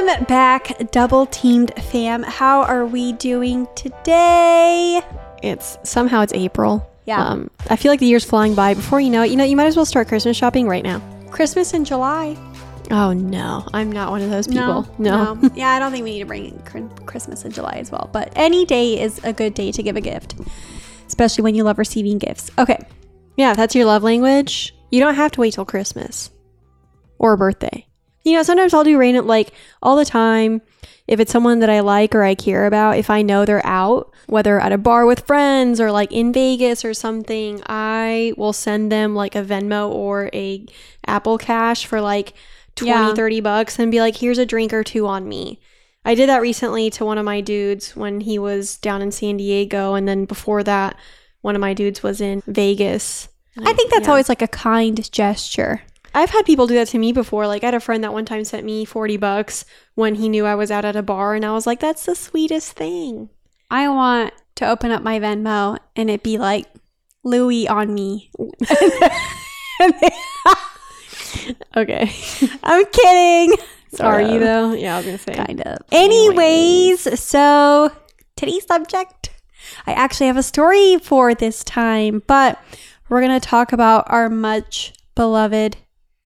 Welcome back, double teamed fam. How are we doing today? It's somehow it's April. Yeah. Um, I feel like the year's flying by. Before you know it, you know, you might as well start Christmas shopping right now. Christmas in July. Oh no, I'm not one of those people. No. yeah, I don't think we need to bring in Chr- Christmas in July as well. But any day is a good day to give a gift, especially when you love receiving gifts. Okay. Yeah, if that's your love language, you don't have to wait till Christmas or a birthday. You know, sometimes I'll do random, like all the time. If it's someone that I like or I care about, if I know they're out, whether at a bar with friends or like in Vegas or something, I will send them like a Venmo or a Apple Cash for like 20, Yeah. 30 bucks and be like, here's a drink or two on me. I did that recently to one of my dudes when he was down in San Diego. And then before that, one of my dudes was in Vegas. I think that's Yeah. always like a kind gesture. I've had people do that to me before. Like I had a friend that one time sent me 40 bucks when he knew I was out at a bar and I was like, that's the sweetest thing. I want to open up my Venmo and it be like Louis on me. Okay. I'm kidding. Are Sort you though? Yeah, I was going to say. Kind of. Anyways, so today's subject, I actually have a story for this time, but we're going to talk about our much beloved.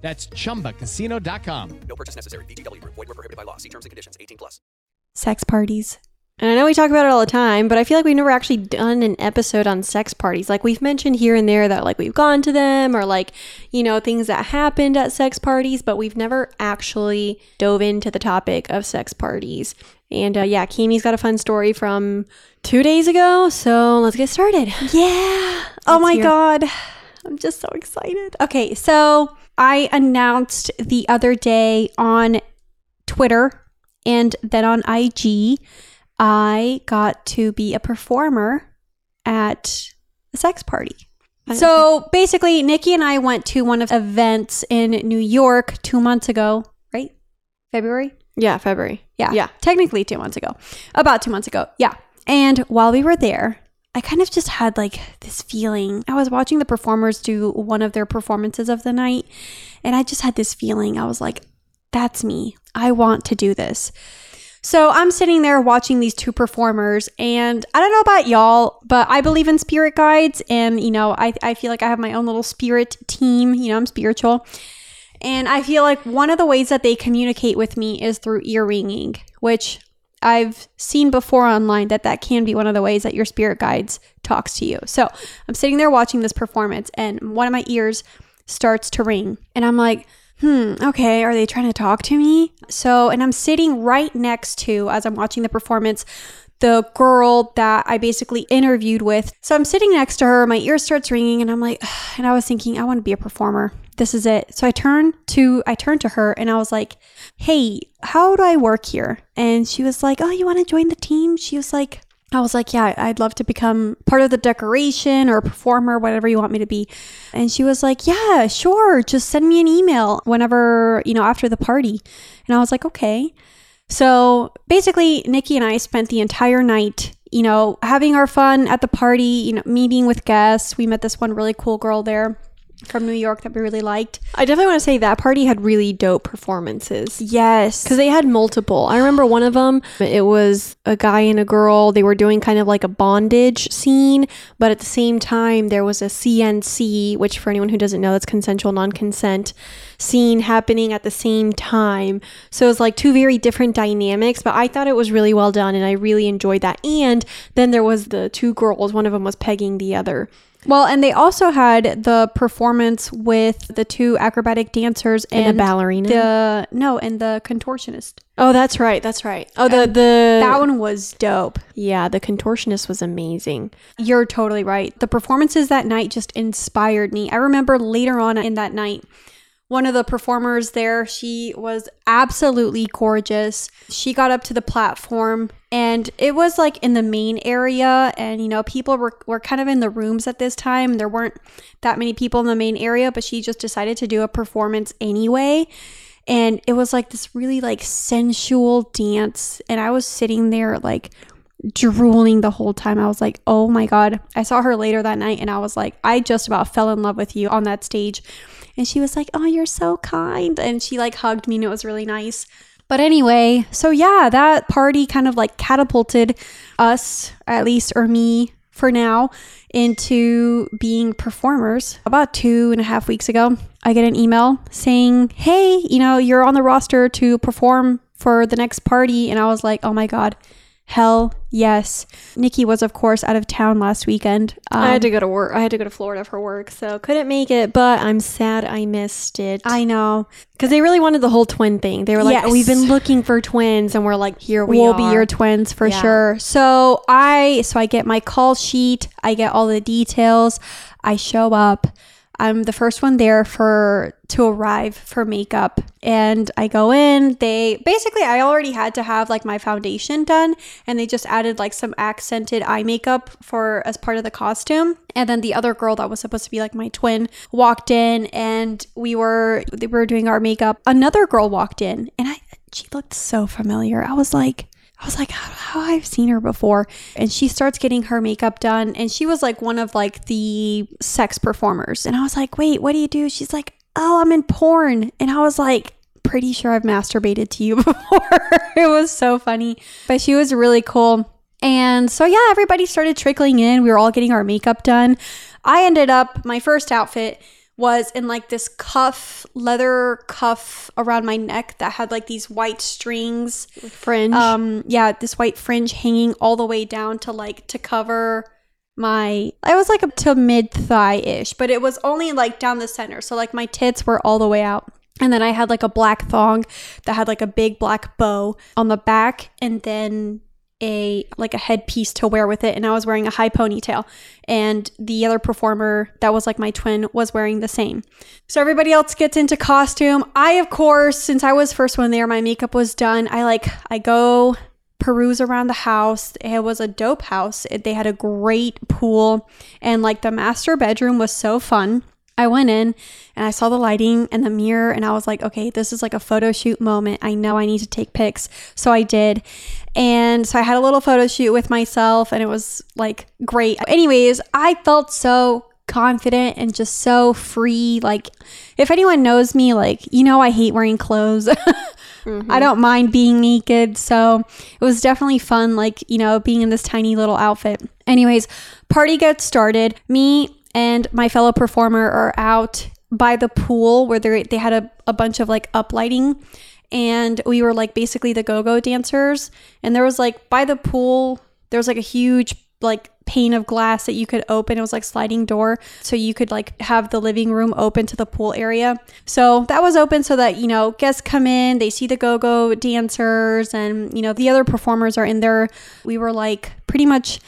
That's chumbacasino.com. No purchase necessary. VGW Group. Void were prohibited by law. See terms and conditions. 18 plus. Sex parties. And I know we talk about it all the time, but I feel like we've never actually done an episode on sex parties. Like we've mentioned here and there that like we've gone to them or like, you know, things that happened at sex parties, but we've never actually dove into the topic of sex parties. And uh, yeah, Kimi's got a fun story from two days ago. So let's get started. Yeah. Oh my hear. God. I'm just so excited. Okay, so I announced the other day on Twitter and then on IG, I got to be a performer at a sex party. So basically, Nikki and I went to one of the events in New York two months ago, right? February? Yeah, February. Yeah. Yeah. Technically two months ago. About two months ago. Yeah. And while we were there, I kind of just had like this feeling. I was watching the performers do one of their performances of the night, and I just had this feeling. I was like, that's me. I want to do this. So I'm sitting there watching these two performers, and I don't know about y'all, but I believe in spirit guides, and you know, I, I feel like I have my own little spirit team. You know, I'm spiritual. And I feel like one of the ways that they communicate with me is through ear ringing, which I've seen before online that that can be one of the ways that your spirit guides talks to you. So I'm sitting there watching this performance, and one of my ears starts to ring, and I'm like, hmm, okay, are they trying to talk to me? So, and I'm sitting right next to, as I'm watching the performance, the girl that I basically interviewed with. So I'm sitting next to her, my ear starts ringing, and I'm like, and I was thinking, I want to be a performer. This is it. So I turned to I turned to her and I was like, "Hey, how do I work here?" And she was like, "Oh, you want to join the team?" She was like, I was like, "Yeah, I'd love to become part of the decoration or performer, whatever you want me to be." And she was like, "Yeah, sure. Just send me an email whenever, you know, after the party." And I was like, "Okay." So basically, Nikki and I spent the entire night, you know, having our fun at the party, you know, meeting with guests. We met this one really cool girl there from New York that we really liked. I definitely want to say that party had really dope performances. Yes. Because they had multiple. I remember one of them, it was a guy and a girl. They were doing kind of like a bondage scene, but at the same time, there was a CNC, which for anyone who doesn't know, that's consensual non consent scene happening at the same time. So it was like two very different dynamics, but I thought it was really well done and I really enjoyed that. And then there was the two girls, one of them was pegging the other. Well, and they also had the performance with the two acrobatic dancers and, And the ballerina. The no, and the contortionist. Oh, that's right. That's right. Oh, the, And the, That one was dope. yeah, the contortionist was amazing. You're totally right. The performances that night just inspired me. I remember later on in that night, one of the performers there. She was absolutely gorgeous. She got up to the platform and it was like in the main area and you know people were, were kind of in the rooms at this time. There weren't that many people in the main area but she just decided to do a performance anyway. And it was like this really like sensual dance and i was sitting there like drooling the whole time. I was like oh my god. I saw her later that night and i was like i just about fell in love with you on that stage and she was like oh you're so kind and she like hugged me and it was really nice but anyway so yeah that party kind of like catapulted us at least or me for now into being performers. About two and a half weeks ago, I get an email saying, Hey, you know, you're on the roster to perform for the next party. And I was like, Oh my God, hell yes. Nikki was, of course, out of town last weekend. Um, I had to go to work. I had to go to Florida for work, so couldn't make it. But I'm sad I missed it. I know. because they really wanted the whole twin thing. They were like, Yes. "We've been looking for twins," and we're like, "Here we will are." be your twins for Yeah. sure. So I so I get my call sheet, I get all the details, I show up. I'm the first one there for to arrive for makeup and I go in. They basically I already had to have like my foundation done and they just added like some accented eye makeup for as part of the costume. And then the other girl that was supposed to be like my twin walked in and we were they were doing our makeup. Another girl walked in and I she looked so familiar. I was like I was like, how, I've seen her before. And she starts getting her makeup done. And she was like one of like the sex performers. And I was like, wait, what do you do? She's like, oh, I'm in porn. And I was like, pretty sure I've masturbated to you before. it was so funny. But she was really cool. And so, yeah, everybody started trickling in. We were all getting our makeup done. I ended up, my first outfit was in like this cuff, leather cuff around my neck that had like these white strings. Fringe. um yeah this white fringe hanging all the way down to like to cover my i was like up to mid thigh ish but it was only like down the center. So like my tits were all the way out. And then i had like a black thong that had like a big black bow on the back. And then a like a headpiece to wear with it and i was wearing a high ponytail. And the other performer that was like my twin was wearing the same. So everybody else gets into costume. I of course since i was first one there my makeup was done. I like i go peruse around the house. It was a dope house. It- they had a great pool and like the master bedroom was so fun. I went in and I saw the lighting and the mirror, and I was like, okay, this is like a photo shoot moment. I know I need to take pics. So I did. And so I had a little photo shoot with myself, and it was like great. Anyways, I felt so confident and just so free. Like, if anyone knows me, like, you know, I hate wearing clothes. Mm-hmm. I don't mind being naked. So it was definitely fun, like, you know, being in this tiny little outfit. Anyways, party gets started. Me and my fellow performer are out by the pool where they they had a, a bunch of like uplighting and we were like basically the go-go dancers. And there was like by the pool there was like a huge like pane of glass that you could open. It was like sliding door so you could like have the living room open to the pool area. So that was open so that you know guests come in they see the go-go dancers and you know the other performers are in there. We were like pretty much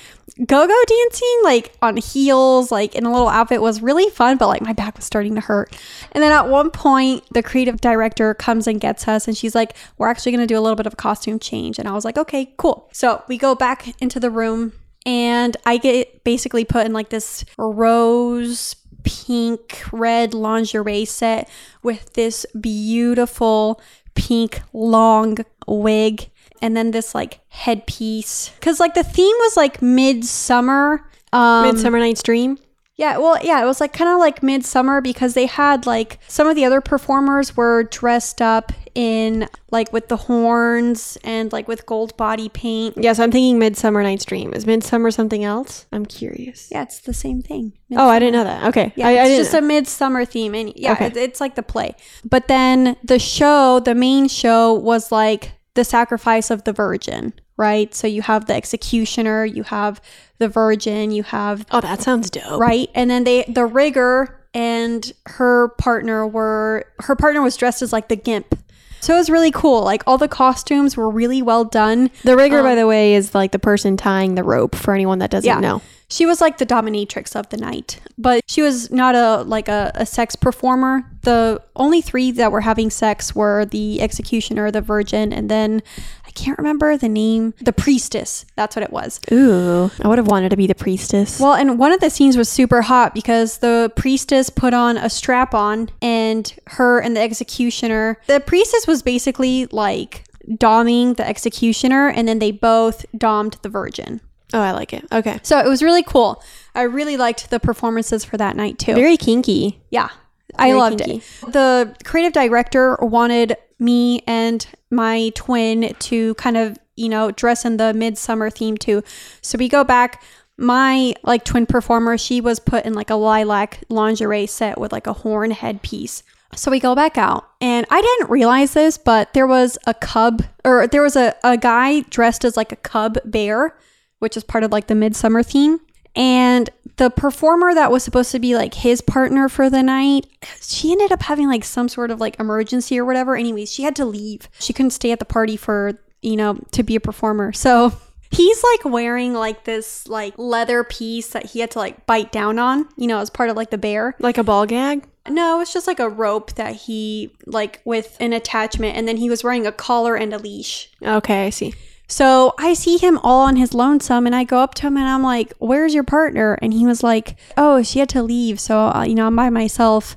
go-go dancing like on heels like in a little outfit was really fun but like my back was starting to hurt. And then at one point the creative director comes and gets us and she's like we're actually going to do a little bit of a costume change. And i was like okay cool. So we go back into the room and i get basically put in like this rose pink red lingerie set with this beautiful pink long wig and then this like headpiece because like the theme was like midsummer um Midsummer Night's Dream. Yeah well yeah it was like kind of like midsummer because they had like some of the other performers were dressed up in like with the horns and like with gold body paint Yeah, so I'm thinking Midsummer Night's Dream. Is Midsummer something else? I'm curious. yeah it's the same thing Oh, I didn't know that. Okay. Yeah, I, I it's didn't just a midsummer theme, and yeah, Okay. it- it's like the play. But then the show, the main show, was like the sacrifice of the virgin, right? So you have the executioner, you have the virgin, you have Oh, that sounds dope. right, and then they the rigger and her partner were her partner was dressed as like the gimp. So it was really cool. Like all the costumes were really well done. The rigger, by the way, is like the person tying the rope for anyone that doesn't Um, Yeah. know. She was like the dominatrix of the night, but she was not a like a, a sex performer. The only three that were having sex were the executioner, the virgin, and then I can't remember the name, the priestess. That's what it was. Ooh, I would have wanted to be the priestess. Well, and one of the scenes was super hot because the priestess put on a strap on and her and the executioner. The priestess was basically like doming the executioner and then they both domed the virgin. Oh, I like it. Okay. So it was really cool. I really liked the performances for that night too. Very kinky. yeah. I loved kinky. it. The creative director wanted me and my twin to kind of, you know, dress in the midsummer theme too. So we go back. My like twin performer, she was put in like a lilac lingerie set with like a horn headpiece. So we go back out, and I didn't realize this, but there was a cub, or there was a, a guy dressed as like a cub bear, which is part of like the midsummer theme. And the performer that was supposed to be like his partner for the night, she ended up having like some sort of like emergency or whatever. Anyways, she had to leave. She couldn't stay at the party for, you know, to be a performer. So he's like wearing like this like leather piece that he had to like bite down on, you know, as part of like the bear. Like a ball gag? No, it's just like a rope that he like with an attachment and then he was wearing a collar and a leash. Okay, I see. So I see him all on his lonesome and I go up to him and I'm like, "Where's your partner?" And he was like, "Oh, she had to leave, so uh, you know, I'm by myself."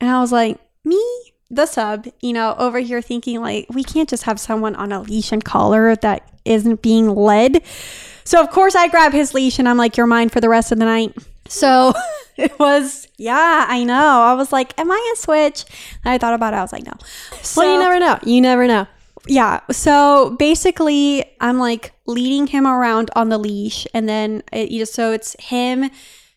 And I was like, "Me?" The sub, you know, over here thinking like, we can't just have someone on a leash and collar that isn't being led. So of course I grab his leash and I'm like, "You're mine for the rest of the night." So it was, yeah, I know. I was like, "Am I a switch?" And I thought about it. I was like, "No." So, well, you never know. You never know. Yeah. So basically, I'm like leading him around on the leash, and then it, so it's him,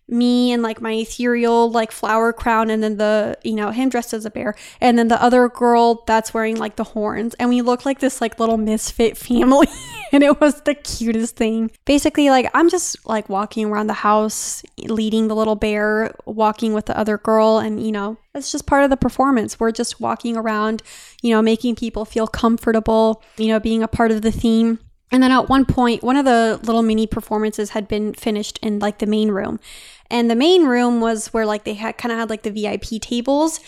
me, and like my ethereal like flower crown, and then the you know him dressed as a bear, and then the other girl that's wearing like the horns, and we look like this like little misfit family, and it was the cutest thing. Basically, like I'm just like walking around the house, leading the little bear, walking with the other girl, and you know it's just part of the performance. We're just walking around, you know, making people feel comfortable, you know, being a part of the theme. And then at one point, one of the little mini performances had been finished in like the main room. And the main room was where like they had kind of had like the VIP tables.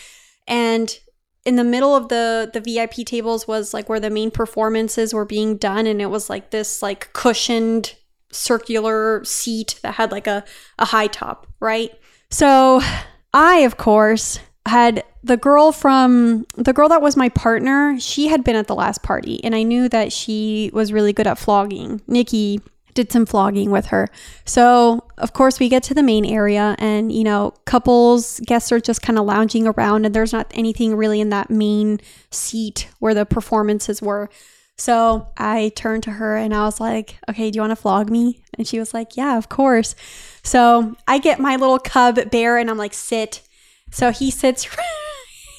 And in the middle of the the VIP tables was like where the main performances were being done and it was like this like cushioned circular seat that had like a a high top, right? So I of course had the girl from the girl that was my partner, she had been at the last party and I knew that she was really good at flogging. Nikki did some flogging with her. So, of course, we get to the main area and, you know, couples, guests are just kind of lounging around and there's not anything really in that main seat where the performances were. So I turned to her and I was like, okay, do you want to flog me? And she was like, yeah, of course. So I get my little cub bear and I'm like, sit. So he sits,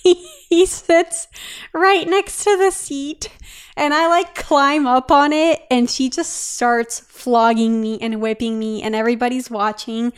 he sits right next to the seat and I like climb up on it and she just starts flogging me and whipping me and everybody's watching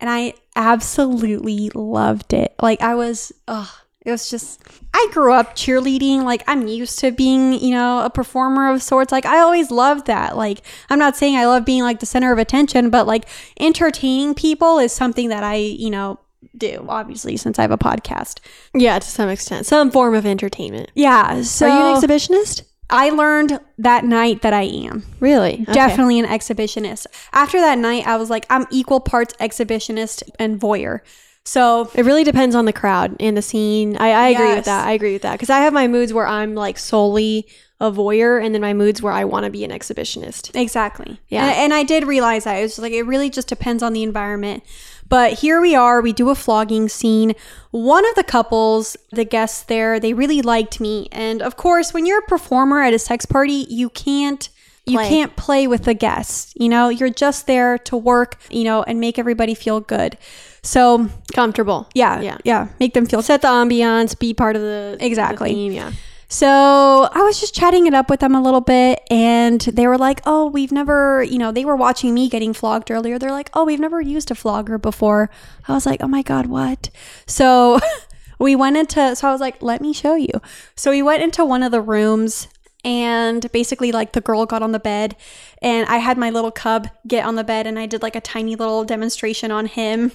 and I absolutely loved it. Like I was ugh, it was just I grew up cheerleading like I'm used to being, you know, a performer of sorts. Like I always loved that. Like I'm not saying I love being like the center of attention, but like entertaining people is something that I, you know, do obviously since I have a podcast. Yeah, to some extent. Some form of entertainment. Yeah, so Are you an exhibitionist? I learned that night that I am. Really? Okay. Definitely an exhibitionist. After that night, I was like, I'm equal parts exhibitionist and voyeur. So It really depends on the crowd and the scene. I, I agree Yes. with that. I agree with that. Because I have my moods where I'm like solely a voyeur and then my moods where I want to be an exhibitionist. Exactly. Yeah. And, and I did realize that. It was just like, it really just depends on the environment. But here we are. We do a flogging scene. One of the couples, the guests there, they really liked me. And of course, when you're a performer at a sex party, you can't. You Play. can't play with the guests. You know, you're just there to work, you know, and make everybody feel good. So, Comfortable. yeah, Yeah. yeah, make them feel Set the ambiance, be part of the Exactly. the theme, yeah. So I was just chatting it up with them a little bit, and they were like, "Oh, we've never, you know, they were watching me getting flogged earlier. They're like, "Oh, we've never used a flogger before." I was like, "Oh my god, what?" So we went into. So I was like, "Let me show you." So we went into one of the rooms, And basically, like the girl got on the bed, and I had my little cub get on the bed, and I did like a tiny little demonstration on him.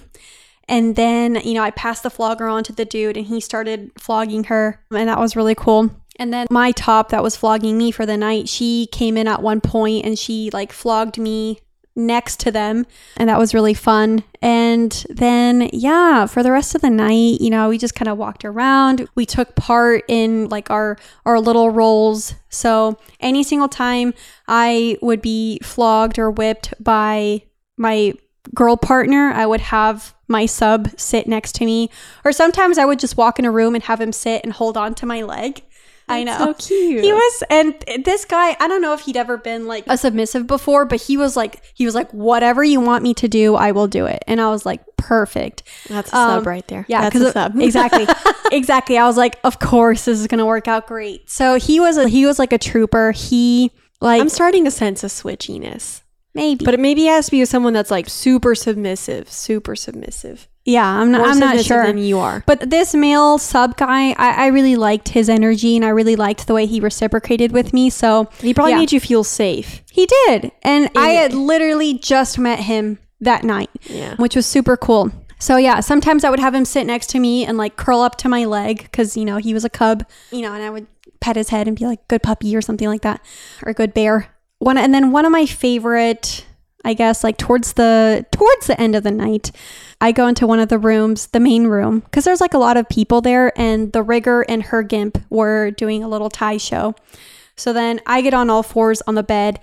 And then, you know, I passed the flogger on to the dude, and he started flogging her, and that was really cool. And then my top that was flogging me for the night, she came in at one point and she like flogged me next to them. And that was really fun. And then yeah for the rest of the night you know we just kind of walked around. We took part in like our our little roles. So any single time i would be flogged or whipped by my girl partner i would have my sub sit next to me. Or sometimes i would just walk in a room and have him sit and hold on to my leg I know. so cute. He was, and this guy, I don't know if he'd ever been like a submissive before, but he was like, he was like, whatever you want me to do, I will do it. And I was like, perfect. That's a Um, sub right there. Yeah, that's a sub. exactly, exactly. I was like, of course, this is gonna work out great. So he was, a, he was like a trooper. He like I'm starting to sense a switchiness, maybe, but it maybe has to be with someone that's like super submissive, super submissive. yeah, I'm not, More I'm not sure. than you are. But this male sub guy, I, I really liked his energy and I really liked the way he reciprocated with me. So He probably yeah. made you feel safe. He did. And I it. had literally just met him that night, Yeah. which was super cool. So yeah, sometimes I would have him sit next to me and like curl up to my leg because you know he was a cub, you know, and I would pet his head and be like "good puppy" or something like that, or "good bear." One and then one of my favorite, I guess, like towards the towards the end of the night, I go into one of the rooms, the main room, because there's like a lot of people there, and the rigger and her gimp were doing a little tie show. So then I get on all fours on the bed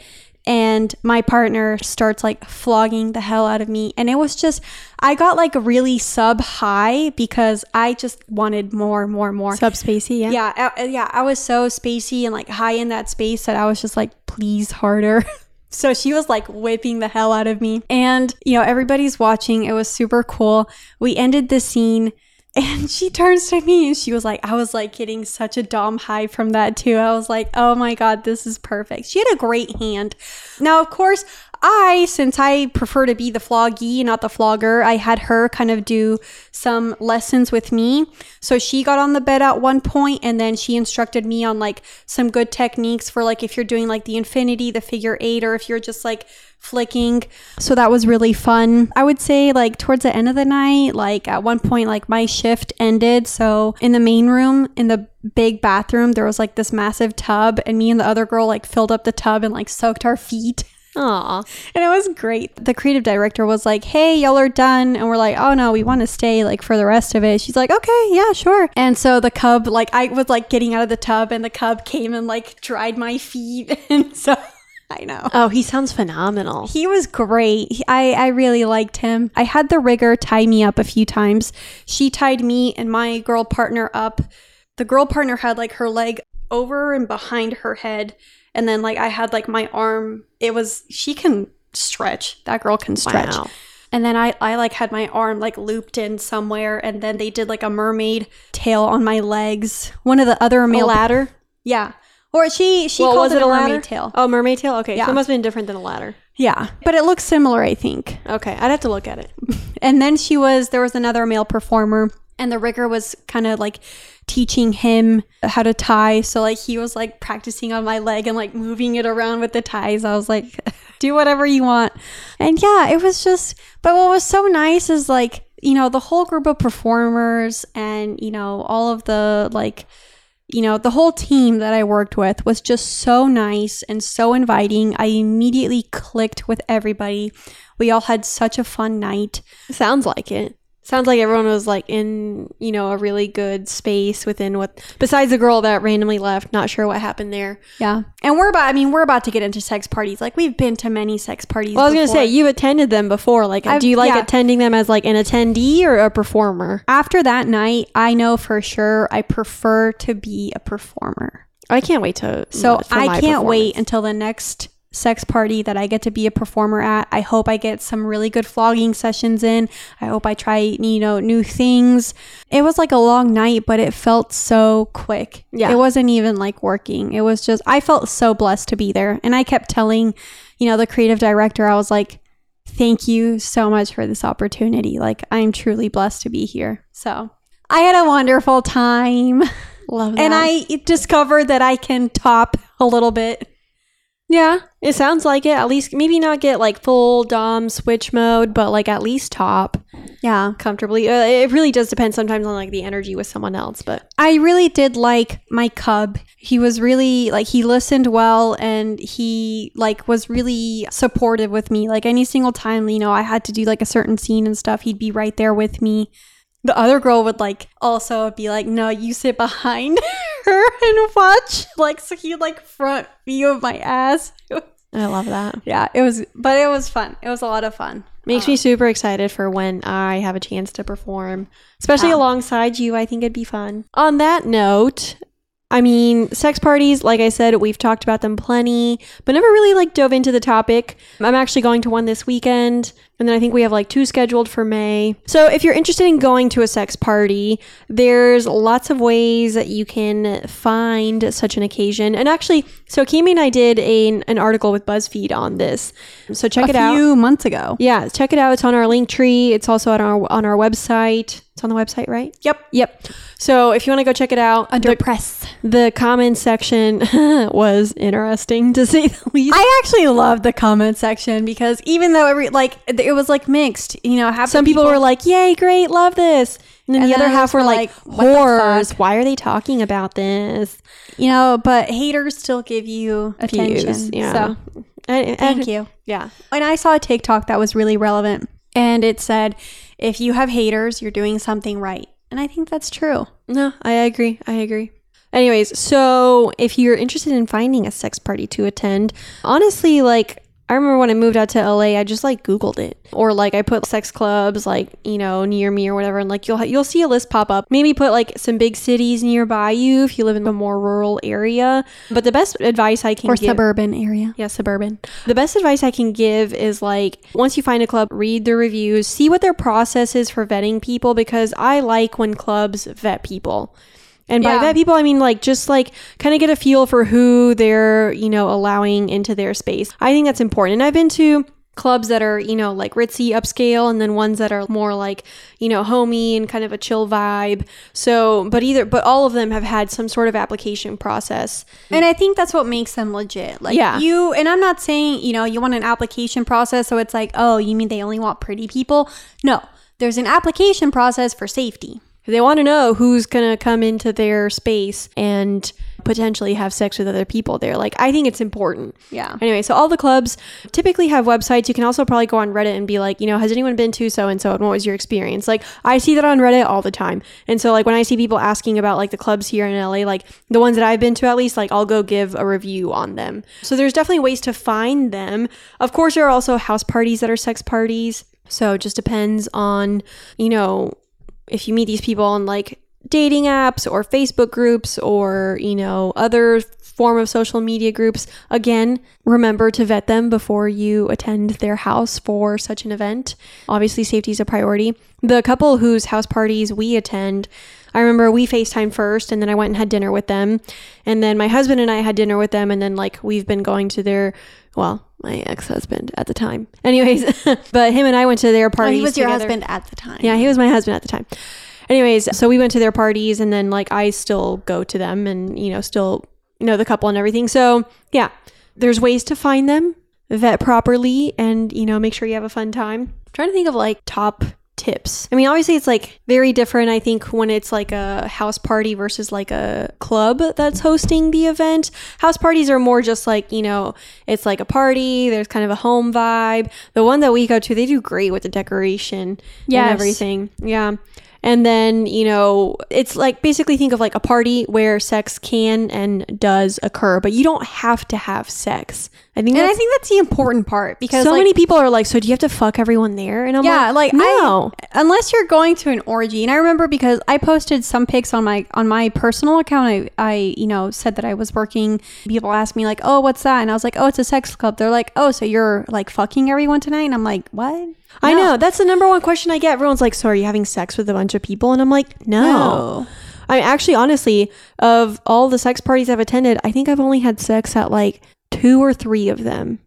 and my partner starts like flogging the hell out of me. And it was just, I got like really sub high because I just wanted more, more, more. Subspacey, yeah. yeah, I, uh, yeah, I was so spacey and like high in that space that I was just like, please harder. So she was like whipping the hell out of me. And, you know, everybody's watching. It was super cool. We ended the scene and she turns to me and she was like, I was like getting such a Dom high from that too. I was like, oh my God, this is perfect. She had a great hand. Now, of course, I, since I prefer to be the floggee, not the flogger, I had her kind of do some lessons with me. So she got on the bed at one point and then she instructed me on like some good techniques for like if you're doing like the infinity, the figure eight, or if you're just like flicking. So that was really fun. I would say like towards the end of the night, like at one point, like my shift ended. So in the main room, in the big bathroom, there was like this massive tub, and me and the other girl like filled up the tub and like soaked our feet. Aw. And it was great. The creative director was like, Hey, y'all are done. And we're like, Oh no, we want to stay like for the rest of it. She's like, Okay, yeah, sure. And so the cub, like, I was like getting out of the tub and the cub came and like dried my feet. And so I know. Oh, he sounds phenomenal. He was great. He- I, I really liked him. I had the rigger tie me up a few times. She tied me and my girl partner up. The girl partner had like her leg over and behind her head. And then like I had like my arm. It was, she can stretch. That girl can stretch. Wow. And then I, I like had my arm like looped in somewhere. And then they did like a mermaid tail on my legs. One of the other A male. Oh, ladder? Yeah. Or she, she Well, called was it, it a a mermaid ladder? tail. Oh, mermaid tail? Okay, Yeah. so it must have been different than a ladder. Yeah. But it looks similar, I think. Okay, I'd have to look at it. And then she was, there was another male performer, and the rigger was kind of like teaching him how to tie. So, like, he was like practicing on my leg and like moving it around with the ties. I was like, do whatever you want. And yeah, it was just, but what was so nice is like, you know, the whole group of performers and, you know, all of the like, you know, the whole team that I worked with was just so nice and so inviting. I immediately clicked with everybody. We all had such a fun night. Sounds like it. Sounds like everyone was like in, you know, a really good space within what besides the girl that randomly left, not sure what happened there. Yeah. And we're about, I mean, we're about to get into sex parties. Like, we've been to many sex parties. Well, I was going to say you've attended them before. Like I've- do you like yeah. attending them as like an attendee or a performer? After that night, I know for sure I prefer to be a performer. I can't wait to So uh, I can't wait until the next sex party that I get to be a performer at. I hope I get some really good flogging sessions in. I hope I try, you know, new things. It was like a long night, but it felt so quick. Yeah. It wasn't even like working. It was just I felt so blessed to be there. And I kept telling, you know, the creative director, I was like, thank you so much for this opportunity. Like I'm truly blessed to be here. So I had a wonderful time. Love that. And I discovered that I can top a little bit. Yeah, it sounds like it. At least maybe not get like full dom switch mode, but like at least top Yeah. comfortably. Uh, it really does depend sometimes on like the energy with someone else, but I really did like my cub. He was really like he listened well and he like was really supportive with me. Like any single time, you know, I had to do like a certain scene and stuff, he'd be right there with me. The other girl would like also be like, "No, you sit behind her and watch." Like so he like front view of my ass. I love that. yeah, it was but it was fun. It was a lot of fun. Makes me um, super excited for when I have a chance to perform, especially Yeah. alongside you. I think it'd be fun. On that note, I mean, sex parties, like I said, we've talked about them plenty, but never really like dove into the topic. I'm actually going to one this weekend, and then I think we have like two scheduled for May. So if you're interested in going to a sex party, there's lots of ways that you can find such an occasion. And actually, so Kimi and I did a, an article with BuzzFeed on this. So check a it out. A few months ago. Yeah, check it out. It's on our link tree. It's also on our on our website. It's on the website, right? Yep. Yep. So if you want to go check it out, Under the, press. the comment section was interesting to say the least. I actually loved the comment section because even though every like it was like mixed, you know, half Some people, were like, "Yay, great, love this," and then And the other half were like, like, "Whores! Why are they talking about this?" you know, but haters still give you attention. Views, yeah. So And- and- thank you. Yeah, And I saw a TikTok that was really relevant, and it said, "If you have haters, you're doing something right." And I think that's true. No, I agree. I agree. Anyways, so if you're interested in finding a sex party to attend, honestly, like I remember when I moved out to LA, I just like Googled it, or like I put sex clubs like you know near me or whatever, and like you'll you'll see a list pop up. Maybe put like some big cities nearby you if you live in a more rural area. But the best advice I can give Or give, suburban area. yeah, suburban. The best advice I can give is like once you find a club, read the reviews, see what their process is for vetting people because I like when clubs vet people. And by Yeah. vet people, I mean like just like kind of get a feel for who they're, you know, allowing into their space. I think that's important. And I've been to clubs that are, you know, like ritzy upscale and then ones that are more like, you know, homey and kind of a chill vibe. So, but either but all of them have had some sort of application process. And I think that's what makes them legit. Like Yeah. you and I'm not saying, you know, you want an application process so it's like, "Oh, you mean they only want pretty people?" No. There's an application process for safety. They want to know who's going to come into their space and potentially have sex with other people there. Like, I think it's important. Yeah. Anyway, so all the clubs typically have websites. You can also probably go on Reddit and be like, you know, has anyone been to so and so and what was your experience? Like, I see that on Reddit all the time. And so, like, when I see people asking about like the clubs here in LA, like the ones that I've been to at least, like, I'll go give a review on them. So, there's definitely ways to find them. Of course, there are also house parties that are sex parties. So, it just depends on, you know, if you meet these people on like dating apps or Facebook groups or, you know, other form of social media groups, again, remember to vet them before you attend their house for such an event. Obviously, safety is a priority. The couple whose house parties we attend, I remember we FaceTime first and then I went and had dinner with them. And then my husband and I had dinner with them. And then, like, we've been going to their, well, my ex husband at the time. Anyways, but him and I went to their Oh, parties. he was your together. husband at the time. Yeah, he was my husband at the time. Anyways, so we went to their parties and then like I still go to them and you know still know the couple and everything. So, yeah. There's ways to find them, vet properly and you know make sure you have a fun time. I'm trying to think of like top tips. I mean, obviously it's like very different I think when it's like a house party versus like a club that's hosting the event. House parties are more just like, you know, it's like a party, there's kind of a home vibe. The one that we go to, they do great with the decoration Yes. and everything. Yeah. And then, you know, it's like basically think of like a party where sex can and does occur, but you don't have to have sex. I think And I that's think that's the important part because so like, many people are like, so do you have to fuck everyone there? And I'm like, yeah, like no. I, unless you're going to an orgy. And I remember because I posted some pics on my on my personal account. I, I you know said that I was working. People asked me like, "Oh, what's that?" And I was like, "Oh, it's a sex club." They're like, "Oh, so you're like fucking everyone tonight?" And I'm like, "What?" I No. know. That's the number one question I get. Everyone's like, so are you having sex with a bunch of people? And I'm like, no. No. I actually, honestly, of all the sex parties I've attended, I think I've only had sex at like two or three of them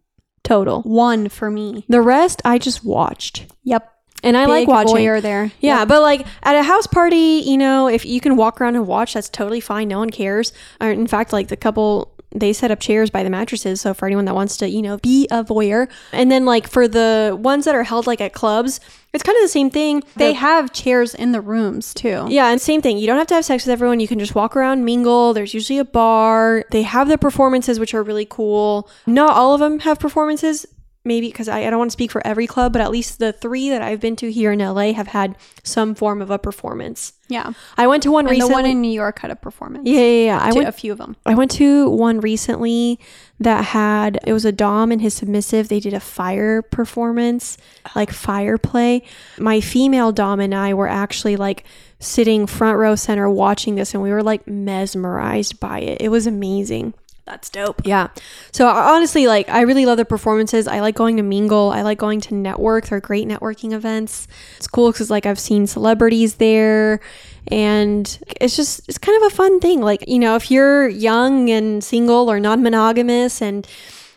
total. One for me. The rest I just watched. Yep. and I like Big watching. voyeur there. Yeah, but like at a house party, you know, if you can walk around and watch, that's totally fine. No one cares. Or in fact, like the couple, they set up chairs by the mattresses. So for anyone that wants to, you know, be a voyeur. And then like for the ones that are held like at clubs, it's kind of the same thing. They The- have chairs in the rooms too. yeah, and same thing. You don't have to have sex with everyone. You can just walk around, mingle. There's usually a bar. They have the performances, which are really cool. Not all of them have performances. Maybe because I, I don't want to speak for every club, but at least the three that I've been to here in LA have had some form of a performance. Yeah. I went to one And the one in New York had a performance. yeah, yeah, yeah. I To went. a few of them. I went to one recently that had it was a dom and his submissive. They did a fire performance, like fire play. My female dom and I were actually like sitting front row center watching this, and we were like mesmerized by it. It was amazing. That's dope. Yeah. So honestly, like I really love the performances. I like going to mingle. I like going to network. They're great networking events. It's cool because like I've seen celebrities there, and it's just it's kind of a fun thing. Like you know, if you're young and single or non-monogamous, and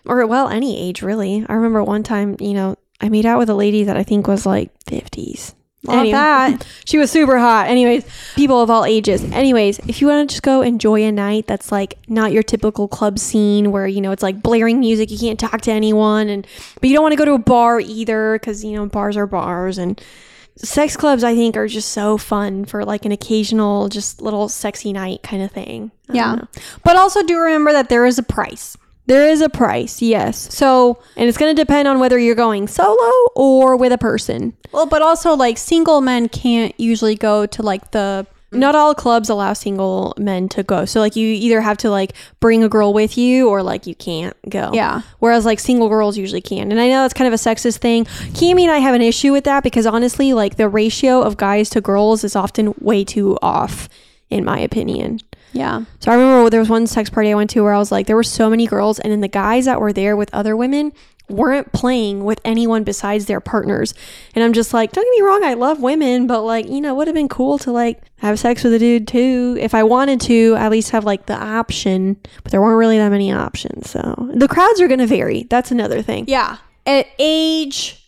or well, any age really. I remember one time, you know, I made out with a lady that I think was like fifties. Love that. She was super hot. Anyways, people of all ages. Anyways, if you want to just go enjoy a night that's like not your typical club scene where, you know, it's like blaring music, you can't talk to anyone and but you don't want to go to a bar either cuz you know, bars are bars and sex clubs I think are just so fun for like an occasional just little sexy night kind of thing. I Yeah. But also do remember that there is a price. There is a price, yes. So, And it's going to depend on whether you're going solo or with a person. well, but also like single men can't usually go to like the not all clubs allow single men to go. So like you either have to like bring a girl with you or like you can't go. Yeah. Whereas like single girls usually can. And I know that's kind of a sexist thing. Kimmy and I have an issue with that because honestly, like the ratio of guys to girls is often way too off, in my opinion. Yeah. So I remember there was one sex party I went to where I was like, there were so many girls, and then the guys that were there with other women weren't playing with anyone besides their partners. And I'm just like, don't get me wrong, I love women, but like, you know, would have been cool to like have sex with a dude too. If I wanted to, at least have like the option, but there weren't really that many options. So the crowds are going to vary. That's another thing. Yeah. At age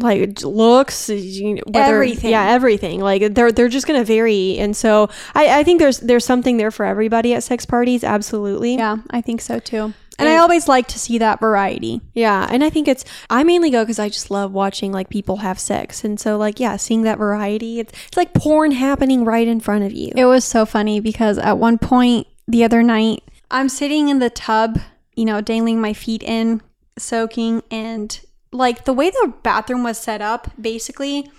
Like looks, you know, whether- Everything. Yeah, everything. Like they're they're just gonna vary, and so I, I think there's there's something there for everybody at sex parties. Absolutely. Yeah, I think so too. And I always like to see that variety. Yeah, and I think it's I mainly go because I just love watching like people have sex, and so like yeah, seeing that variety, it's it's like porn happening right in front of you. It was so funny because at one point the other night, I'm sitting in the tub, you know, dangling my feet in, soaking, and like the way the bathroom was set up, basically,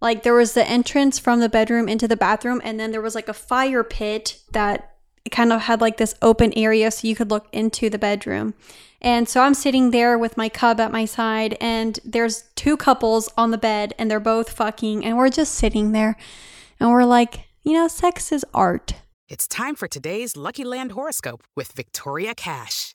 like there was the entrance from the bedroom into the bathroom, and then there was like a fire pit that kind of had like this open area so you could look into the bedroom. And so I'm sitting there with my cub at my side, and there's two couples on the bed, and they're both fucking, and we're just sitting there, and we're like, you know, sex is art. It's time for today's Lucky Land horoscope with Victoria Cash.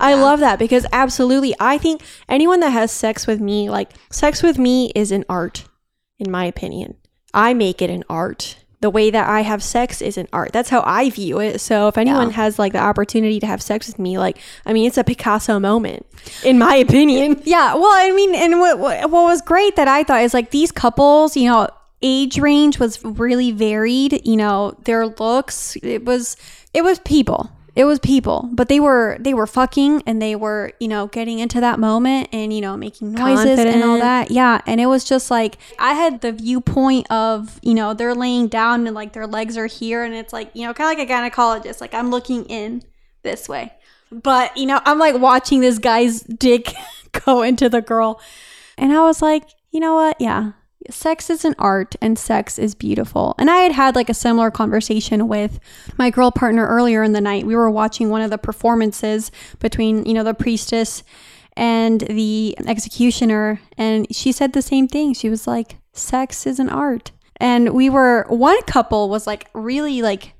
I love that because absolutely, I think anyone that has sex with me, like sex with me, is an art, in my opinion. I make it an art. The way that I have sex is an art. That's how I view it. So if anyone has like the opportunity to have sex with me, like I mean, it's a Picasso moment, in my opinion. Yeah, well, I mean, and what what what was great that I thought is like these couples, you know, age range was really varied. You know, their looks, it was it was people. It was people, but they were they were fucking and they were you know getting into that moment and you know making noises and all that. Yeah, and it was just like I had the viewpoint of you know they're laying down and like their legs are here and it's like you know kind of like a gynecologist. Like I'm looking in this way, but you know I'm like watching this guy's dick go into the girl, and I was like, you know what? Yeah, sex is an art and sex is beautiful. And I had had like a similar conversation with my girl partner earlier in the night. We were watching one of the performances between, you know, the priestess and the executioner. And she said the same thing. She was like, sex is an art. And we were, one couple was like really like,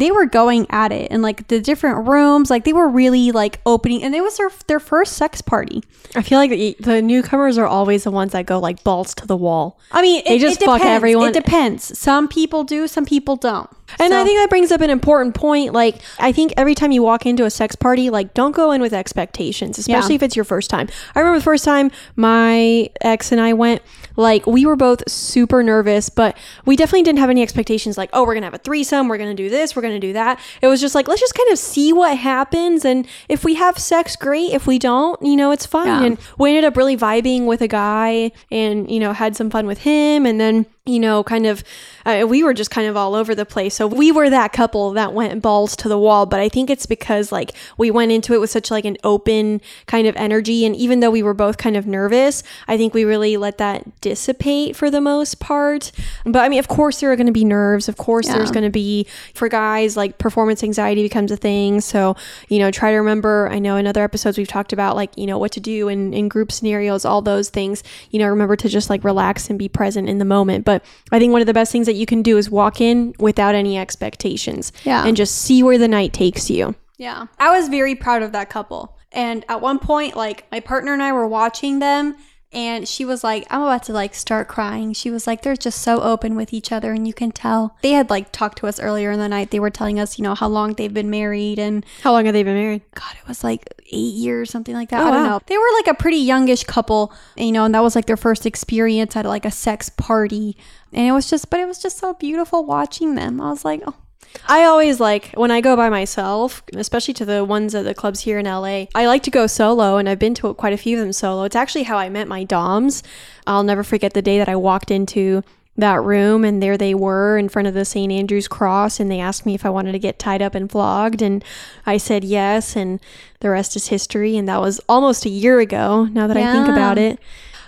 they were going at it in like the different rooms. Like they were really like opening, and it was their, their first sex party. I feel like the, the newcomers are always the ones that go like balls to the wall. I mean, They it, just it fuck everyone. It depends. Some people do, some people don't. And I think that brings up an important point. Like, I think every time you walk into a sex party, like, don't go in with expectations, especially Yeah. if it's your first time. I remember the first time my ex and I went, like, we were both super nervous, but we definitely didn't have any expectations, like, oh, we're going to have a threesome, we're going to do this, we're going to do that. It was just like, let's just kind of see what happens. And if we have sex, great. If we don't, you know, it's fine. Yeah. And we ended up really vibing with a guy and, you know, had some fun with him. And then, you know, kind of, uh, we were just kind of all over the place. So we were that couple that went balls to the wall. But I think it's because like we went into it with such like an open kind of energy. And even though we were both kind of nervous, I think we really let that dissipate for the most part. But I mean, of course, there are going to be nerves. Of course, there's going to be for guys like performance anxiety becomes a thing. So, you know, try to remember. I know in other episodes we've talked about like, you know, what to do in, in group scenarios, all those things. You know, remember to just like relax and be present in the moment. But I think one of the best things that you can do is walk in without any expectations. Yeah. And just see where the night takes you. Yeah. I was very proud of that couple. And at one point, like my partner and I were watching them and she was like, I'm about to like start crying. She was like, they're just so open with each other and you can tell. They had like talked to us earlier in the night. They were telling us, you know, how long they've been married and How long have they been married? God, it was like eight years, something like that. Oh, I don't wow. know. They were like a pretty youngish couple, you know, and that was like their first experience at like a sex party. And it was just, but it was just so beautiful watching them. I was like, oh, I always like when I go by myself, especially to the ones at the clubs here in LA. I like to go solo, and I've been to quite a few of them solo. It's actually how I met my DOMs. I'll never forget the day that I walked into that room, and there they were in front of the St. Andrew's Cross, and they asked me if I wanted to get tied up and flogged, and I said yes, and the rest is history. And that was almost a year ago. Now that I think about it.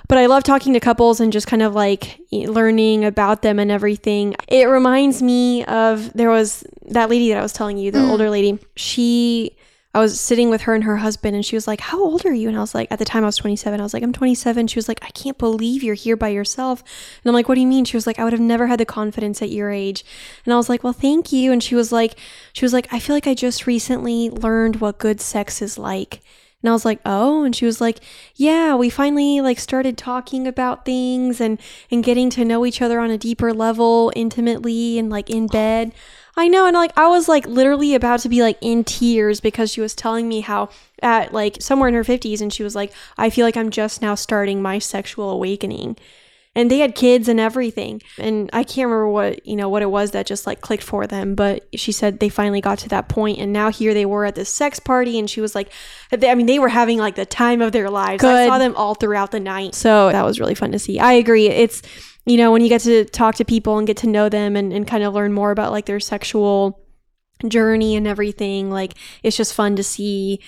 But I love talking to couples and just kind of like learning about them and everything. It reminds me of there was that lady that I was telling you, the mm. older lady. She, I was sitting with her and her husband, and she was like, How old are you? And I was like, At the time I was 27. I was like, I'm 27. She was like, I can't believe you're here by yourself. And I'm like, What do you mean? She was like, I would have never had the confidence at your age. And I was like, Well, thank you. And she was like, She was like, I feel like I just recently learned what good sex is like. And I was like, "Oh." And she was like, "Yeah, we finally like started talking about things and and getting to know each other on a deeper level, intimately and like in bed." I know, and like I was like literally about to be like in tears because she was telling me how at like somewhere in her 50s and she was like, "I feel like I'm just now starting my sexual awakening." And they had kids and everything. And i can't remember what you know what it was that just like clicked for them. But she said they finally got to that point and now here they were at this sex party and she was like i mean they were having like the time of their lives. I saw them all throughout the night. So that was really fun to see. I agree. It's you know when you get to talk to people and get to know them and, and kind of learn more about like their sexual journey and everything like it's just fun to see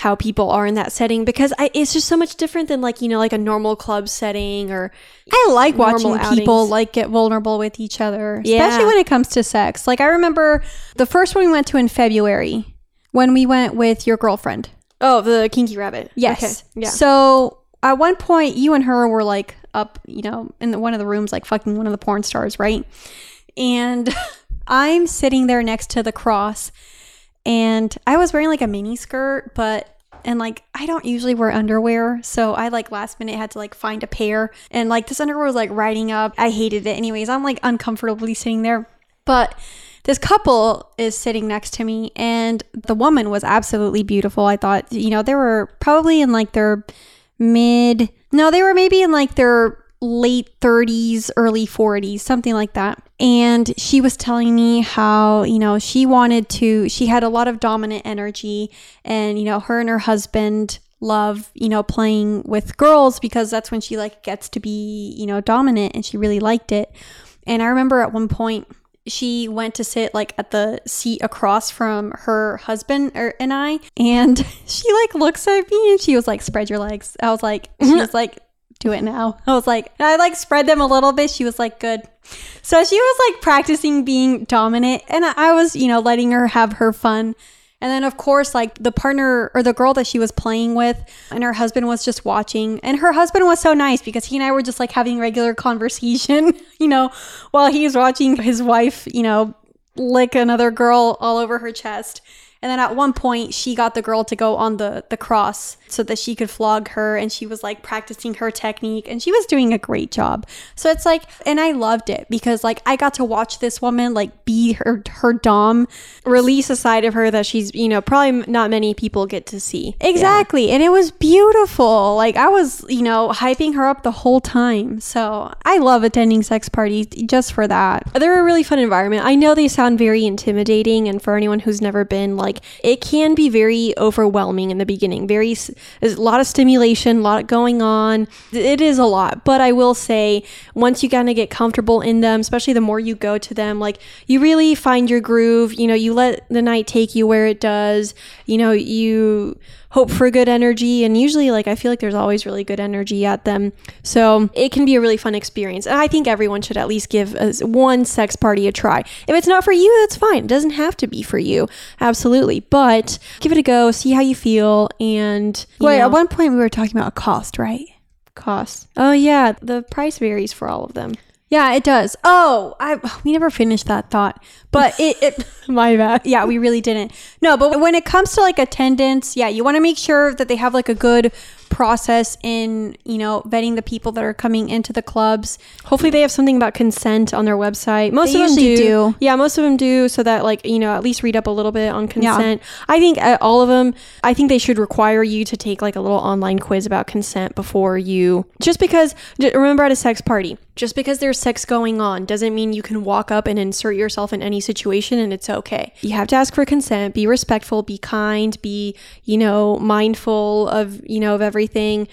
how people are in that setting because I, it's just so much different than like you know like a normal club setting or I like watching people outings. like get vulnerable with each other, Yeah. especially when it comes to sex. Like I remember the first one we went to in February when we went with your girlfriend. oh the kinky rabbit Yes. okay. yeah So at one point, you and her were like up, you know, in the, one of the rooms, like fucking one of the porn stars, right? And I'm sitting there next to the cross, and I was wearing like a mini skirt, but and like I don't usually wear underwear, so I like last minute had to like find a pair, and like this underwear was like riding up. I hated it, anyways. I'm like uncomfortably sitting there, but this couple is sitting next to me and the woman was absolutely beautiful i thought you know they were probably in like their mid no they were maybe in like their late 30s early 40s something like that. And she was telling me how you know she wanted to she had a lot of dominant energy. And you know her and her husband love you know playing with girls because that's when she like gets to be you know dominant and she really liked it. And i remember at one point she went to sit like at the seat across from her husband or, and I, and she like looks at me and she was like, "Spread your legs." I was like, mm-hmm. she was like, "Do it now." I was like, I like spread them a little bit. She was like, "Good." So she was like practicing being dominant, and I was, you know, letting her have her fun. And then, of course, like the partner or the girl that she was playing with, and her husband was just watching. And her husband was so nice because he and I were just like having regular conversation, you know, while he was watching his wife, you know, lick another girl all over her chest. And then at one point, she got the girl to go on the, the cross so that she could flog her. And she was like practicing her technique and she was doing a great job. So it's like, and I loved it because like I got to watch this woman like be her, her Dom. Release a side of her that she's, you know, probably not many people get to see. Exactly. And it was beautiful. Like I was, you know, hyping her up the whole time. So I love attending sex parties just for that. They're a really fun environment. I know they sound very intimidating, and for anyone who's never been, like, it can be very overwhelming in the beginning. Very, there's a lot of stimulation, a lot going on. It is a lot, but I will say, once you kind of get comfortable in them, especially the more you go to them, like, you really find your groove. You know, you let the night take you where it does. You know, you hope for good energy and usually like i feel like there's always really good energy at them. So it can be a really fun experience and i think everyone should at least give a, one sex party a try. If it's not for you that's fine. It doesn't have to be for you. Absolutely. But give it a go see how you feel and you Wait, know, at one point we were talking about cost, right? Cost. oh yeah. The price varies for all of them Yeah, it does. Oh, I we never finished that thought, but it, it my bad yeah, we really didn't. No, but when it comes to like attendance, yeah, you want to make sure that they have like a good process in you know vetting the people that are coming into the clubs. Hopefully, they have something about consent on their website. Most They of them do. do. Yeah, most of them do, so that like you know at least read up a little bit on consent. I think uh, all of them. I think they should require you to take like a little online quiz about consent before you. Just because, remember at a sex party, just because there's sex going on doesn't mean you can walk up and insert yourself in any situation and it's okay. You have to ask for consent. Be respectful. Be kind. Be you know mindful of you know of everything.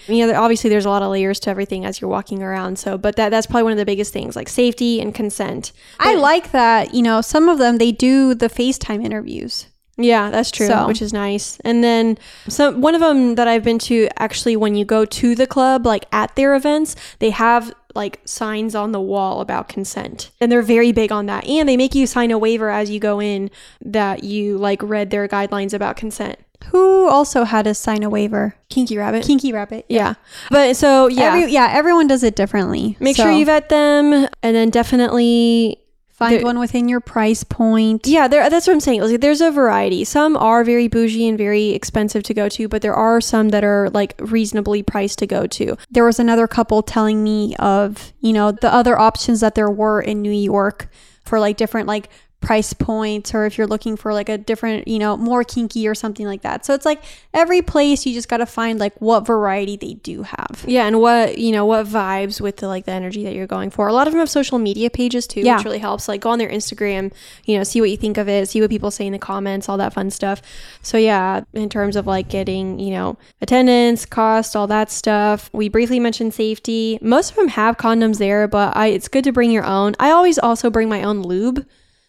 You know, obviously there's a lot of layers to everything as you're walking around. So, but that that's probably one of the biggest things, like safety and consent. I like that. You know, some of them they do the FaceTime interviews. Yeah, that's true, So- which is nice. And then some one of them that I've been to actually when you go to the club like at their events, they have like signs on the wall about consent. And they're very big on that. And they make you sign a waiver as you go in that you like read their guidelines about consent. Who also had to sign a waiver? Kinky rabbit. Kinky Rabbit. yeah. But so yeah, Every, yeah, everyone does it differently. make So sure you vet them and then definitely find one within your price point. Yeah, there, that's what I'm saying. Like, there's a variety. Some are very bougie and very expensive to go to, but there are some that are like reasonably priced to go to. there was another couple telling me of you know the other options that there were in New York for like different like price points or if you're looking for like a different you know more kinky or something like that so it's like every place you just got to find like what variety they do have Yeah, and what you know, what vibes with the like the energy that you're going for. A lot of them have social media pages too, Yeah. which really helps. Like go on their Instagram, you know, see what you think of it, see what people say in the comments, all that fun stuff. So yeah, in terms of like getting, you know, attendance, cost, all that stuff. We briefly mentioned safety. Most of them have condoms there, but I it's good to bring your own. I always also bring my own lube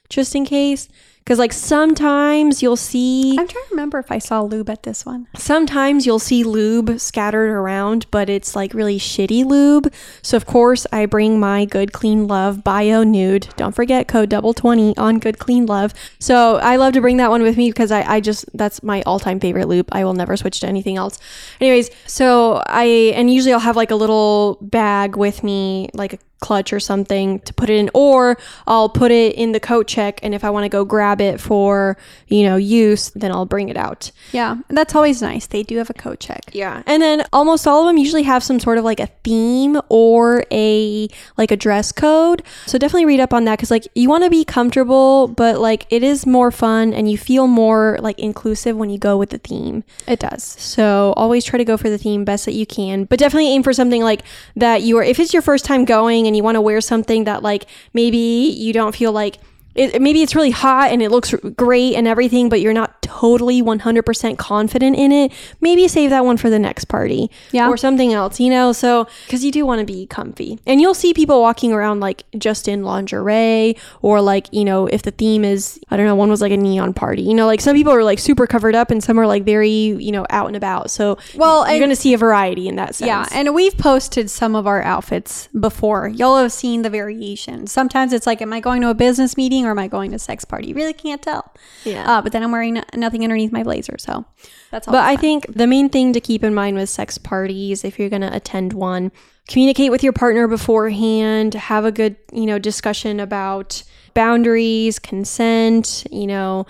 just in case. Because like sometimes you'll see i'm trying to remember if i saw lube at this one Sometimes you'll see lube scattered around, but it's like really shitty lube. So of course I bring my Good Clean Love Bio Nude. Don't forget code double twenty on Good Clean Love. So I love to bring that one with me because I, I just that's my all time favorite lube. I will never switch to anything else. Anyways, so I and usually I'll have like a little bag with me, like a clutch or something to put it in or I'll put it in the coat check and if I want to go grab it for, you know, use, then I'll bring it out. yeah that's always nice they do have a code check Yeah. And then almost all of them usually have some sort of like a theme or a like a dress code. So definitely read up on that cuz like you want to be comfortable, but like it is more fun and you feel more like inclusive when you go with the theme. it does So always try to go for the theme best that you can, but definitely aim for something like that you are if it's your first time going and you want to wear something that like maybe you don't feel like it, maybe it's really hot and it looks great and everything, but you're not totally 100% confident in it. Maybe save that one for the next party. Yeah. Or something else, you know? So, because you do want to be comfy. And you'll see people walking around like just in lingerie or like, you know, if the theme is, I don't know, one was like a neon party. You know, like some people are like super covered up and some are like very, you know, out and about. So, Well, you're going to see a variety in that sense. Yeah, and we've posted some of our outfits before. Y'all have seen the variation. Sometimes it's like, am I going to a business meeting or am I going to sex party? You really can't tell. Yeah. Uh, but then I'm wearing nothing underneath my blazer, so that's all. But I think the main thing to keep in mind with sex parties, if you're going to attend one, communicate with your partner beforehand, have a good, you know, discussion about boundaries, consent, you know,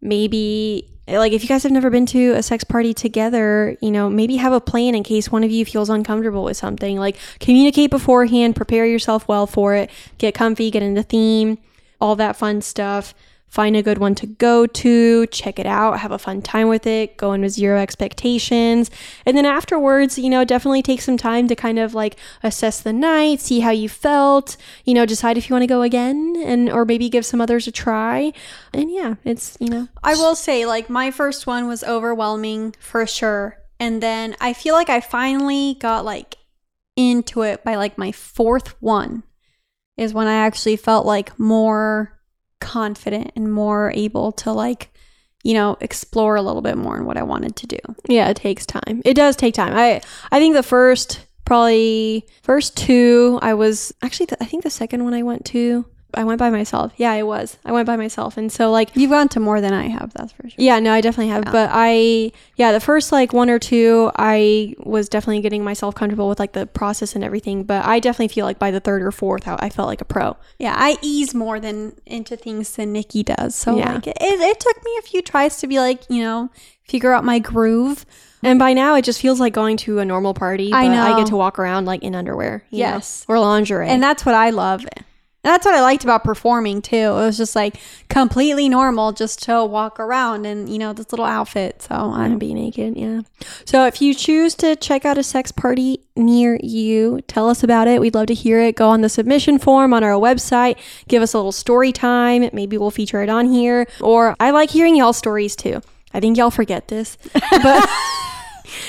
maybe like if you guys have never been to a sex party together, you know, maybe have a plan in case one of you feels uncomfortable with something. Like communicate beforehand, prepare yourself well for it, get comfy, get into theme, all that fun stuff. Find a good one to go to, check it out, have a fun time with it, go in with zero expectations. And then afterwards, you know, definitely take some time to kind of like assess the night, see how you felt, you know, decide if you want to go again and or maybe give some others a try. And yeah, it's, you know, I will say, like, my first one was overwhelming for sure. And then I feel like I finally got like into it by like my fourth one, is when I actually felt like more confident and more able to like, you know, explore a little bit more in what I wanted to do. Yeah, it takes time. It does take time. I I think the first probably first two I was actually the, I think the second one I went to I went by myself. Yeah, it was. I went by myself. And so like You've gone to more than I have, that's for sure. yeah, no, I definitely have. Yeah. But I, yeah, the first like one or two, I was definitely getting myself comfortable with like the process and everything. But I definitely feel like by the third or fourth, I, I felt like a pro. Yeah, I ease more than into things than Nikki does. So Yeah. like it, it took me a few tries to be like, you know, figure out my groove. And by now, it just feels like going to a normal party. I but I know. get to walk around like in underwear. you know, Yes. or lingerie. And that's what I love. And that's what I liked about performing too. It was just like completely normal just to walk around in, you know, this little outfit. So I'm be naked. Yeah. So if you choose to check out a sex party near you, tell us about it. We'd love to hear it. Go on the submission form on our website. Give us a little story time. Maybe we'll feature it on here. Or I like hearing y'all stories too. I think y'all forget this, but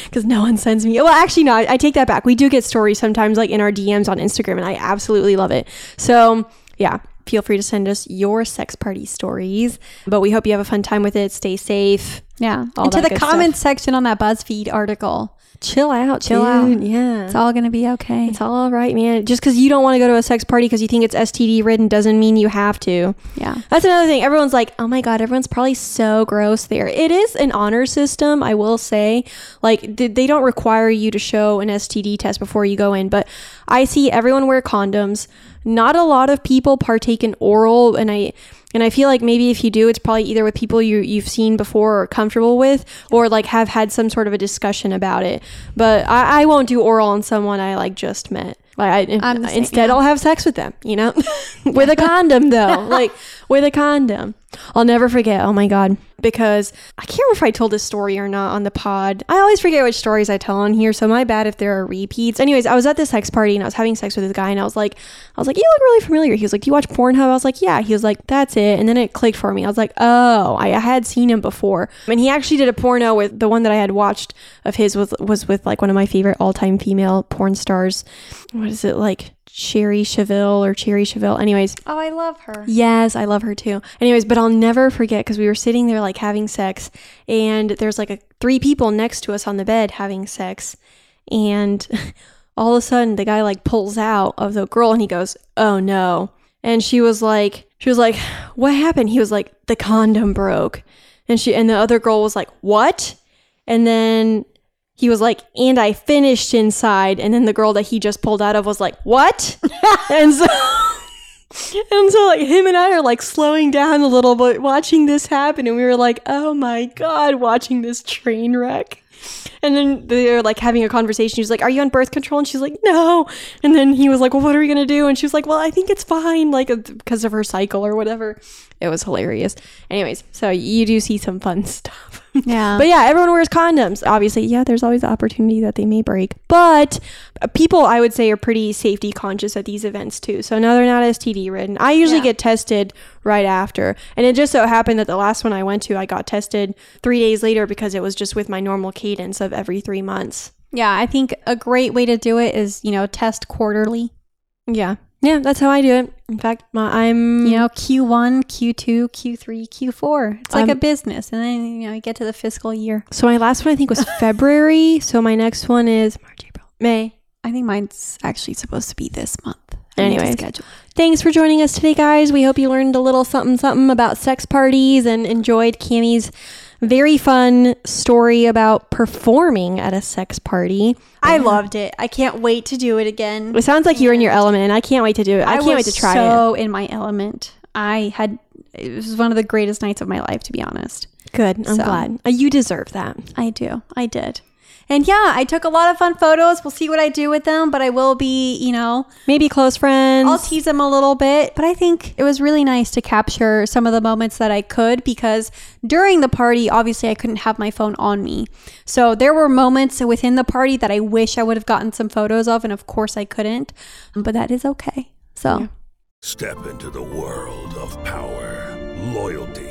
because no one sends me. Well, actually, no. I, I take that back. We do get stories sometimes, like in our DMs on Instagram, and I absolutely love it. So yeah. Feel free to send us your sex party stories. But we hope you have a fun time with it. Stay safe. yeah. All and to that the good comments section on that BuzzFeed article. Chill out, Chill dude. out. Yeah. It's all gonna be okay. It's all right, man. Just because you don't want to go to a sex party because you think it's STD ridden doesn't mean you have to. yeah. That's another thing. Everyone's like, oh my God, everyone's probably so gross there. It is an honor system, I will say. Like, th- they don't require you to show an STD test before you go in, but I see everyone wear condoms. Not a lot of people partake in oral, and I. And I feel like maybe if you do, it's probably either with people you you've seen before or comfortable with, or like have had some sort of a discussion about it. But I, I won't do oral on someone I like just met. Like I, same, instead, yeah. I'll have sex with them. You know, with a condom though, like with a condom. I'll never forget. Oh my god, because I can't remember if I told this story or not on the pod. I always forget which stories I tell on here, so my bad if there are repeats. Anyways, I was at this sex party and I was having sex with this guy, and I was like, I was like, you look really familiar. He was like, do you watch Pornhub? I was like, yeah. He was like, that's it. And then it clicked for me. I was like, oh, I, had seen him before, and he actually did a porno with the one that I had watched of his was was with like one of my favorite all time female porn stars. What is it like? Sherry Cheville or Cherry Cheville. Anyways, Oh, I love her. Yes, I love her too. Anyways, but I'll never forget because we were sitting there like having sex, and there's like a three people next to us on the bed having sex, and all of a sudden the guy like pulls out of the girl and he goes, "Oh no!" And she was like, she was like, "What happened?" He was like, "The condom broke," and she and the other girl was like, "What?" And then he was like, and I finished inside. And then the girl that he just pulled out of was like, what? and so, and so like him and I are like slowing down a little bit watching this happen. And we were like, oh my God, watching this train wreck. And then they're like having a conversation. He was like, Are you on birth control? And she's like, No. And then he was like, Well, what are we going to do? And she was like, Well, I think it's fine, like uh, because of her cycle or whatever. It was hilarious. Anyways, so you do see some fun stuff. Yeah. But yeah, everyone wears condoms. Obviously, yeah, there's always the opportunity that they may break. But uh, people, I would say, are pretty safety conscious at these events too. So no, they're not STD ridden. I usually Yeah. get tested right after. And it just so happened that the last one I went to, I got tested three days later because it was just with my normal cadence of every three months. yeah, I think a great way to do it is, you know, test quarterly. Yeah. Yeah, that's how I do it. In fact, my, I'm, You know, Q1, Q2, Q3, Q4. It's like a Um, business. And then, you know, you get to the fiscal year. so my last one I think was February. So my next one is March, April, May. I think mine's actually supposed to be this month. I need to schedule. Thanks for joining us today, guys. We hope you learned a little something something about sex parties and enjoyed Cammie's very fun story about performing at a sex party. I loved it. I can't wait to do it again. It sounds like you're in your element, and I can't wait to do it. I, can't wait to try it. so in my element. I had it was one of the greatest nights of my life, to be honest. Good. I'm So- glad. Uh, you deserve that. I do. I did. And yeah, I took a lot of fun photos. We'll see what I do with them, but I will be, you know, Maybe close friends. I'll tease them a little bit. But I think it was really nice to capture some of the moments that I could because during the party, obviously, I couldn't have my phone on me. So there were moments within the party that I wish I would have gotten some photos of, and of course, I couldn't. But that is okay. So. Step into the world of power, loyalty,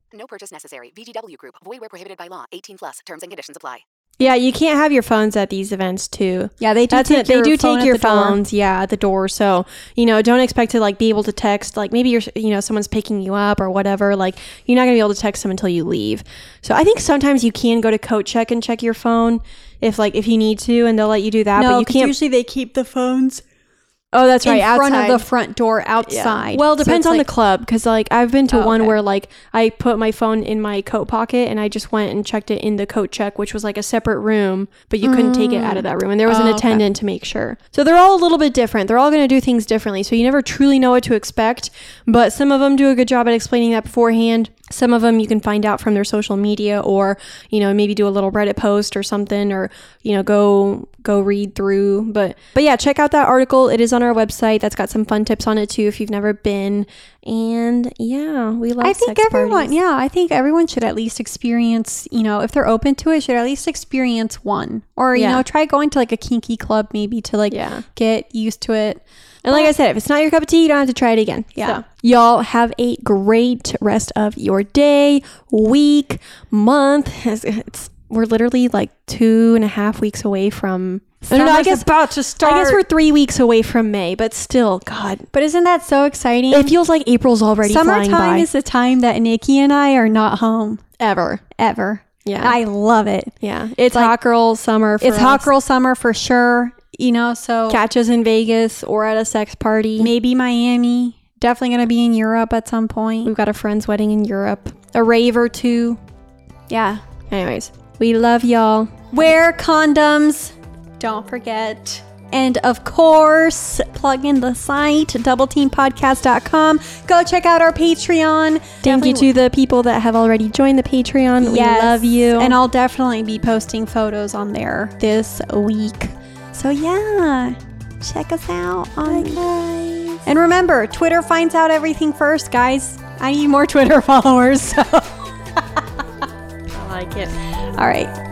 No purchase necessary. VGW Group. Void where prohibited by law. 18 plus. Terms and conditions apply. yeah, you can't have your phones at these events too. Yeah, they do That's take it. They your do phone take your the door. phones, yeah, at the door. So you know, don't expect to like be able to text. Like maybe you're, you know, someone's picking you up or whatever. Like you're not gonna be able to text them until you leave. So I think sometimes you can go to Coat Check and check your phone if like if you need to, and they'll let you do that. no, but you 'cause can't. usually they keep the phones oh, that's in right. front of the front door Yeah. outside. Well, So depends on like- the club because like I've been to Oh, one okay. where like I put my phone in my coat pocket and I just went and checked it in the coat check, which was like a separate room, but you couldn't take it out of mm. that room, and there was an Oh, okay. attendant to make sure. So they're all a little bit different. They're all going to do things differently, so you never truly know what to expect. But some of them do a good job at explaining that beforehand. Some of them you can find out from their social media, or you know maybe do a little Reddit post or something, or you know go go read through. But but yeah, check out that article. It is on our website. That's got some fun tips on it too if you've never been. And yeah, we love. I think everyone, parties. yeah, I think everyone should at least experience, you know, if they're open to it, should at least experience one. Or, you Yeah. know, try going to like a kinky club maybe to like Yeah. get used to it. And like I said, if it's not your cup of tea, you don't have to try it again. Yeah. So, y'all have a great rest of your day, week, month. It's, it's- we're literally like two and a half weeks away from. No, no, I guess about to start. I guess we're three weeks away from May, but still, God, But isn't that so exciting? it feels like April's already flying Summertime is the time that Nikki and I are not home ever. ever. Yeah. I love it. Yeah, it's Like- hot girl summer. For it's hot girl summer for sure. You know, so Catch us in Vegas or at a sex party. maybe Miami. Definitely going to be in Europe at some point. We've got a friend's wedding in Europe, a rave or two. Yeah. Anyways, we love y'all. Wear condoms. Don't forget. And of course, plug in the site, doubleteampodcast.com. Go check out our Patreon. Thank you to the people that have already joined the Patreon. Yes. We love you. And I'll definitely be posting photos on there this week. So yeah, check us out on And remember, Twitter finds out everything first, guys. I need more Twitter followers. So. I like it. All right.